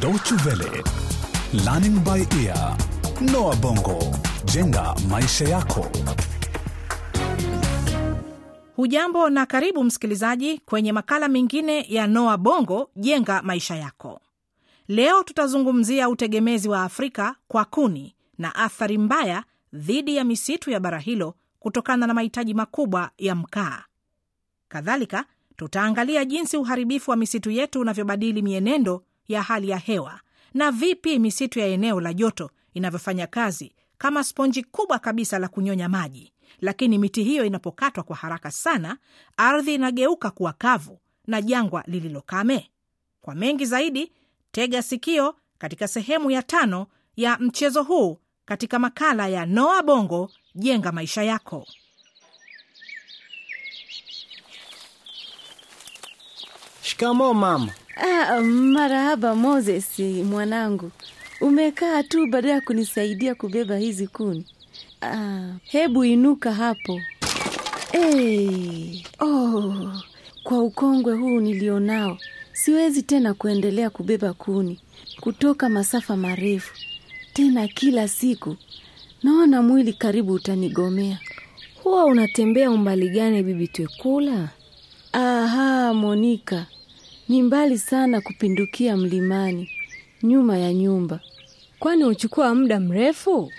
Deutsche Welle, Learning by Ear, Noah Bongo, jenga maisha yako. Hujambo na karibu msikilizaji kwenye makala mengine ya Noa Bongo jenga maisha yako. Leo tutazungumzia utegemezi wa Afrika kwa kuni na athari mbaya dhidi ya misitu ya bara hilo kutokana na mahitaji makubwa ya mkaa. Kadhalika, tutaangalia jinsi uharibifu wa misitu yetu unavyobadili mienendo ya hali ya hewa na vipi misitu ya eneo la joto inavyofanya kazi kama sponji kubwa kabisa la kunyonya maji lakini miti hiyo inapokatwa kwa haraka sana, ardhi inageuka kuwa kavu na jangwa lililokame. Kwa mengi zaidi, tega sikio katika sehemu ya tano ya mchezo huu katika makala ya Noa Bongo jenga maisha yako. Shikamo mama. Ah, marahaba Moses mwanangu, umekaa tu baada ya kunisaidia kubeba hizi kuni. Ah, hebu inuka hapo. Hey, oh, kwa ukongwe huu nilionao siwezi tena kuendelea kubeba kuni kutoka masafa marefu tena kila siku. Naona mwili karibu utanigomea. Huwa unatembea umbali gani bibi Twekula? Aha, Monika, ni mbali sana kupindukia mlimani, nyuma ya nyumba. Kwani huchukua muda mrefu?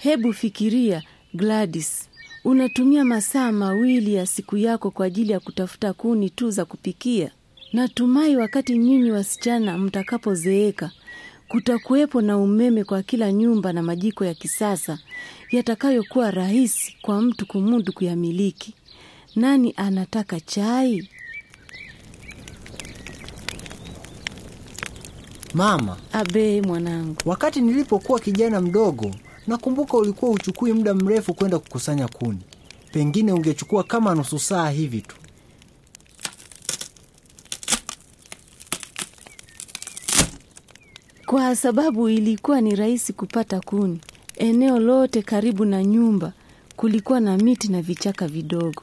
Hebu fikiria Gladys, unatumia masaa mawili ya siku yako kwa ajili ya kutafuta kuni tu za kupikia. Natumai wakati nyinyi wasichana mtakapozeeka kutakuwepo na umeme kwa kila nyumba na majiko ya kisasa yatakayokuwa rahisi kwa mtu kumudu kuyamiliki. Nani anataka chai? Mama, Abe mwanangu, wakati nilipokuwa kijana mdogo, nakumbuka ulikuwa uchukui muda mrefu kwenda kukusanya kuni. Pengine ungechukua kama nusu saa hivi tu. kwa sababu ilikuwa ni rahisi kupata kuni. Eneo lote karibu na nyumba kulikuwa na miti na vichaka vidogo.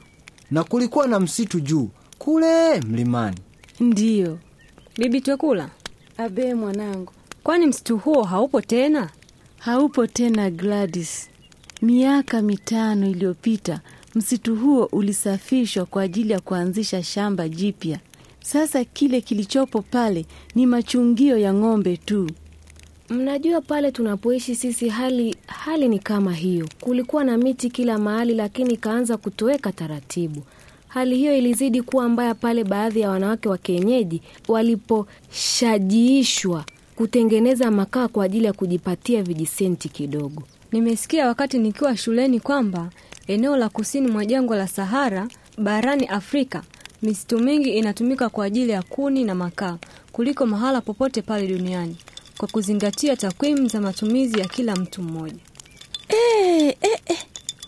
Na kulikuwa na msitu juu kule mlimani. Ndiyo. Bibi Twekula, Abe mwanangu, kwani msitu huo haupo tena? haupo tena Gladys. Miaka mitano iliyopita msitu huo ulisafishwa kwa ajili ya kuanzisha shamba jipya. Sasa kile kilichopo pale ni machungio ya ng'ombe tu. Mnajua pale tunapoishi sisi hali hali ni kama hiyo. Kulikuwa na miti kila mahali, lakini ikaanza kutoweka taratibu. Hali hiyo ilizidi kuwa mbaya pale baadhi ya wanawake wa kienyeji waliposhajiishwa kutengeneza makaa kwa ajili ya kujipatia vijisenti kidogo. Nimesikia wakati nikiwa shuleni kwamba eneo la kusini mwa jangwa la Sahara barani Afrika misitu mingi inatumika kwa ajili ya kuni na makaa kuliko mahala popote pale duniani kwa kuzingatia takwimu za matumizi ya kila mtu mmoja. E, e, e,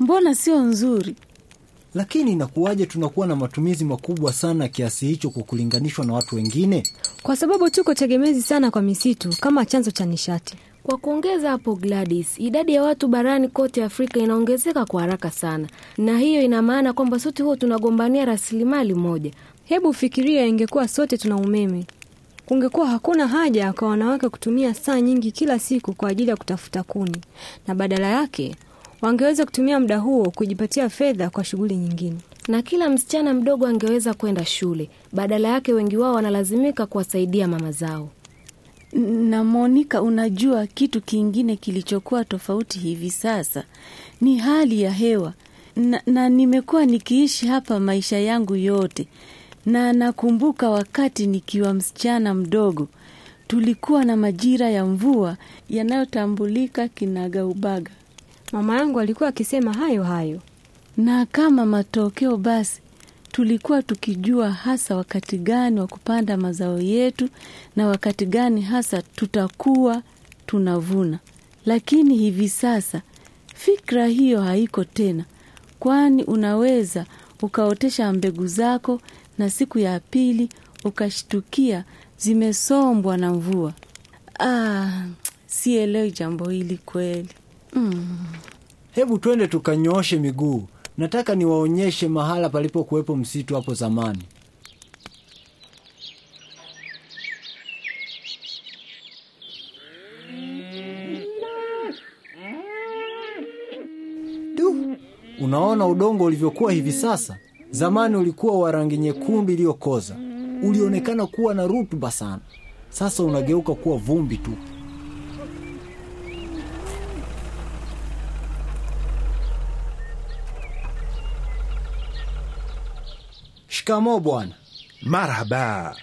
Mbona sio nzuri? Lakini inakuwaje tunakuwa na matumizi makubwa sana kiasi hicho kwa kulinganishwa na watu wengine? Kwa sababu tuko tegemezi sana kwa misitu kama chanzo cha nishati. Kwa kuongeza hapo, Gladys, idadi ya watu barani kote Afrika inaongezeka kwa haraka sana, na hiyo ina maana kwamba sote huo tunagombania rasilimali moja. Hebu fikiria, ingekuwa sote tuna umeme, kungekuwa hakuna haja kwa wanawake kutumia saa nyingi kila siku kwa ajili ya kutafuta kuni, na badala yake wangeweza kutumia muda huo kujipatia fedha kwa shughuli nyingine. na kila msichana mdogo angeweza kwenda shule. Badala yake, wengi wao wanalazimika kuwasaidia mama zao. Na Monika, unajua kitu kingine kilichokuwa tofauti hivi sasa ni hali ya hewa na, na nimekuwa nikiishi hapa maisha yangu yote, na nakumbuka wakati nikiwa msichana mdogo tulikuwa na majira ya mvua yanayotambulika kinagaubaga, Mama yangu alikuwa akisema hayo hayo. na kama matokeo basi tulikuwa tukijua hasa wakati gani wa kupanda mazao yetu na wakati gani hasa tutakuwa tunavuna. Lakini hivi sasa fikra hiyo haiko tena, kwani unaweza ukaotesha mbegu zako na siku ya pili ukashtukia zimesombwa na mvua. Ah, sielewi jambo hili kweli. Hebu twende tukanyooshe miguu. Nataka niwaonyeshe mahala palipokuwepo msitu hapo zamani. Du, unaona udongo ulivyokuwa hivi sasa? Zamani ulikuwa wa rangi nyekundu iliyokoza, ulionekana kuwa na rutuba sana. Sasa unageuka kuwa vumbi tu. Shikamoo bwana. Marhaba,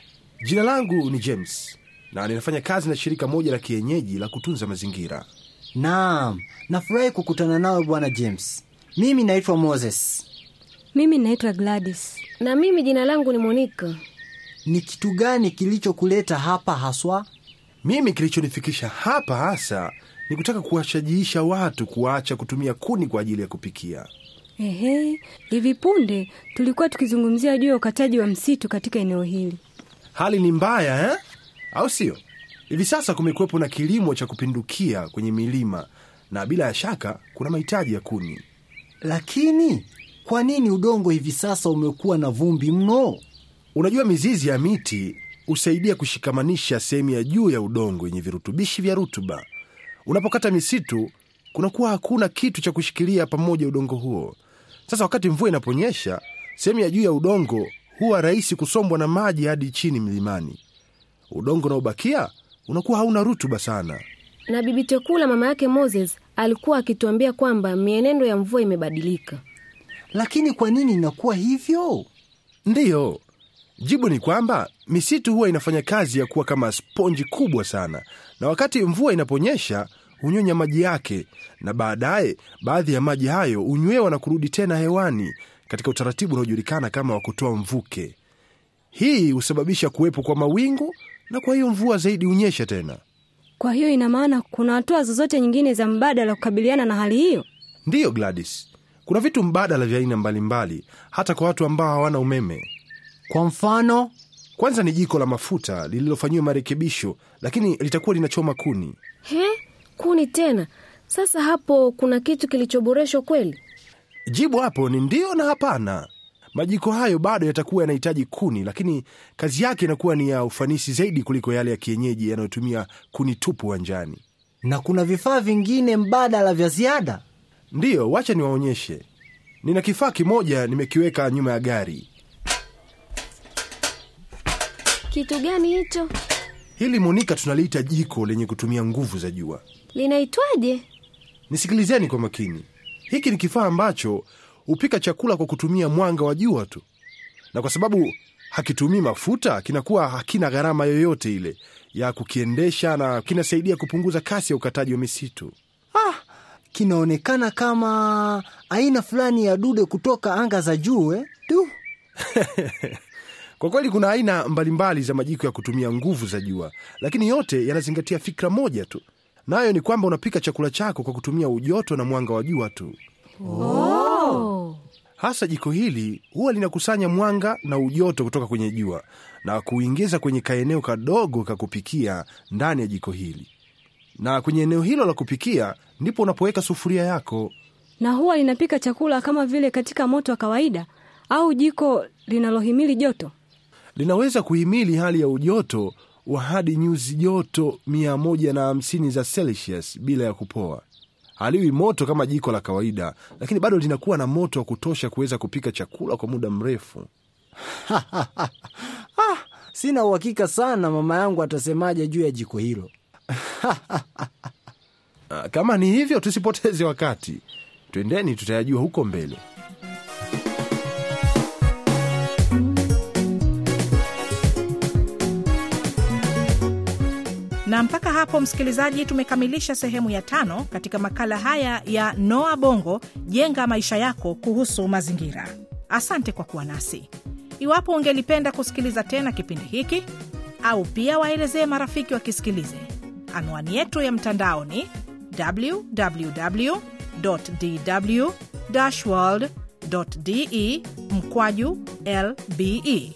jina langu ni James na ninafanya kazi na shirika moja la kienyeji la kutunza mazingira. Naam, nafurahi kukutana nawe bwana James. Mimi naitwa Moses. Mimi naitwa Gladys. Na mimi jina langu ni Monica. Ni kitu gani kilichokuleta hapa haswa? Mimi kilichonifikisha hapa hasa ni kutaka kuwashajiisha watu kuacha kutumia kuni kwa ajili ya kupikia. Ehe, hivi punde tulikuwa tukizungumzia juu ya ukataji wa msitu katika eneo hili. Hali ni mbaya eh? au sio? Hivi sasa kumekuwepo na kilimo cha kupindukia kwenye milima na bila ya shaka kuna mahitaji ya kuni. Lakini kwa nini udongo hivi sasa umekuwa na vumbi mno? Unajua, mizizi ya miti husaidia kushikamanisha sehemu ya juu ya udongo yenye virutubishi vya rutuba. Unapokata misitu, kunakuwa hakuna kitu cha kushikilia pamoja udongo huo. Sasa wakati mvua inaponyesha, sehemu ya juu ya udongo huwa rahisi kusombwa na maji hadi chini mlimani. Udongo unaobakia unakuwa hauna rutuba sana. Na bibi Tekula mama yake Moses alikuwa akituambia kwamba mienendo ya mvua imebadilika. Lakini kwa nini inakuwa hivyo? Ndiyo, jibu ni kwamba misitu huwa inafanya kazi ya kuwa kama sponji kubwa sana, na wakati mvua inaponyesha hunyonya maji yake, na baadaye baadhi ya maji hayo hunywewa na kurudi tena hewani katika utaratibu unaojulikana kama wa kutoa mvuke. Hii husababisha kuwepo kwa mawingu, na kwa hiyo mvua zaidi hunyesha tena. Kwa hiyo ina maana kuna hatua zozote nyingine za mbadala kukabiliana na hali hiyo? Ndiyo Gladys, kuna vitu mbadala vya aina mbalimbali, hata kwa watu ambao hawana umeme. Kwa mfano, Kwanza ni jiko la mafuta lililofanyiwa marekebisho, lakini litakuwa linachoma kuni. He, kuni tena? Sasa hapo kuna kitu kilichoboreshwa kweli? Jibu hapo ni ndio na hapana. Majiko hayo bado yatakuwa yanahitaji kuni, lakini kazi yake inakuwa ni ya ufanisi zaidi kuliko yale ya kienyeji yanayotumia kuni tupu uwanjani. na kuna vifaa vingine mbadala vya ziada. Ndiyo, wacha niwaonyeshe. Nina kifaa kimoja nimekiweka nyuma ya gari. Kitu gani hicho? Hili Monika, tunaliita jiko lenye kutumia nguvu za jua. Linaitwaje? Nisikilizeni kwa makini. Hiki ni kifaa ambacho hupika chakula kwa kutumia mwanga wa jua tu, na kwa sababu hakitumii mafuta, kinakuwa hakina gharama yoyote ile ya kukiendesha, na kinasaidia kupunguza kasi ya ukataji wa misitu. Kinaonekana kama aina fulani ya dude kutoka anga za juu eh? Tu. Kwa kweli kuna aina mbalimbali za majiko ya kutumia nguvu za jua, lakini yote yanazingatia fikra moja tu, nayo ni kwamba unapika chakula chako kwa kutumia ujoto na mwanga wa jua tu. Hasa jiko hili huwa linakusanya mwanga na ujoto kutoka kwenye jua na kuingiza kwenye kaeneo kadogo ka kupikia ndani ya jiko hili, na kwenye eneo hilo la kupikia ndipo unapoweka sufuria yako. Na huwa linapika chakula kama vile katika moto wa kawaida au jiko linalohimili joto? linaweza kuhimili hali ya ujoto wa hadi nyuzi joto 150 za Celsius bila ya kupoa. Haliwi moto kama jiko la kawaida, lakini bado linakuwa na moto wa kutosha kuweza kupika chakula kwa muda mrefu. Sina uhakika sana mama yangu atasemaje juu ya jiko hilo. Ah, Kama ni hivyo, tusipoteze wakati, twendeni, tutayajua huko mbele. Na mpaka hapo, msikilizaji, tumekamilisha sehemu ya tano katika makala haya ya Noa Bongo, jenga maisha yako kuhusu mazingira. Asante kwa kuwa nasi. Iwapo ungelipenda kusikiliza tena kipindi hiki au pia waelezee marafiki wakisikilize, anwani yetu ya mtandao ni www de mkwaju lbe.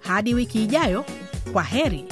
Hadi wiki ijayo, kwa heri.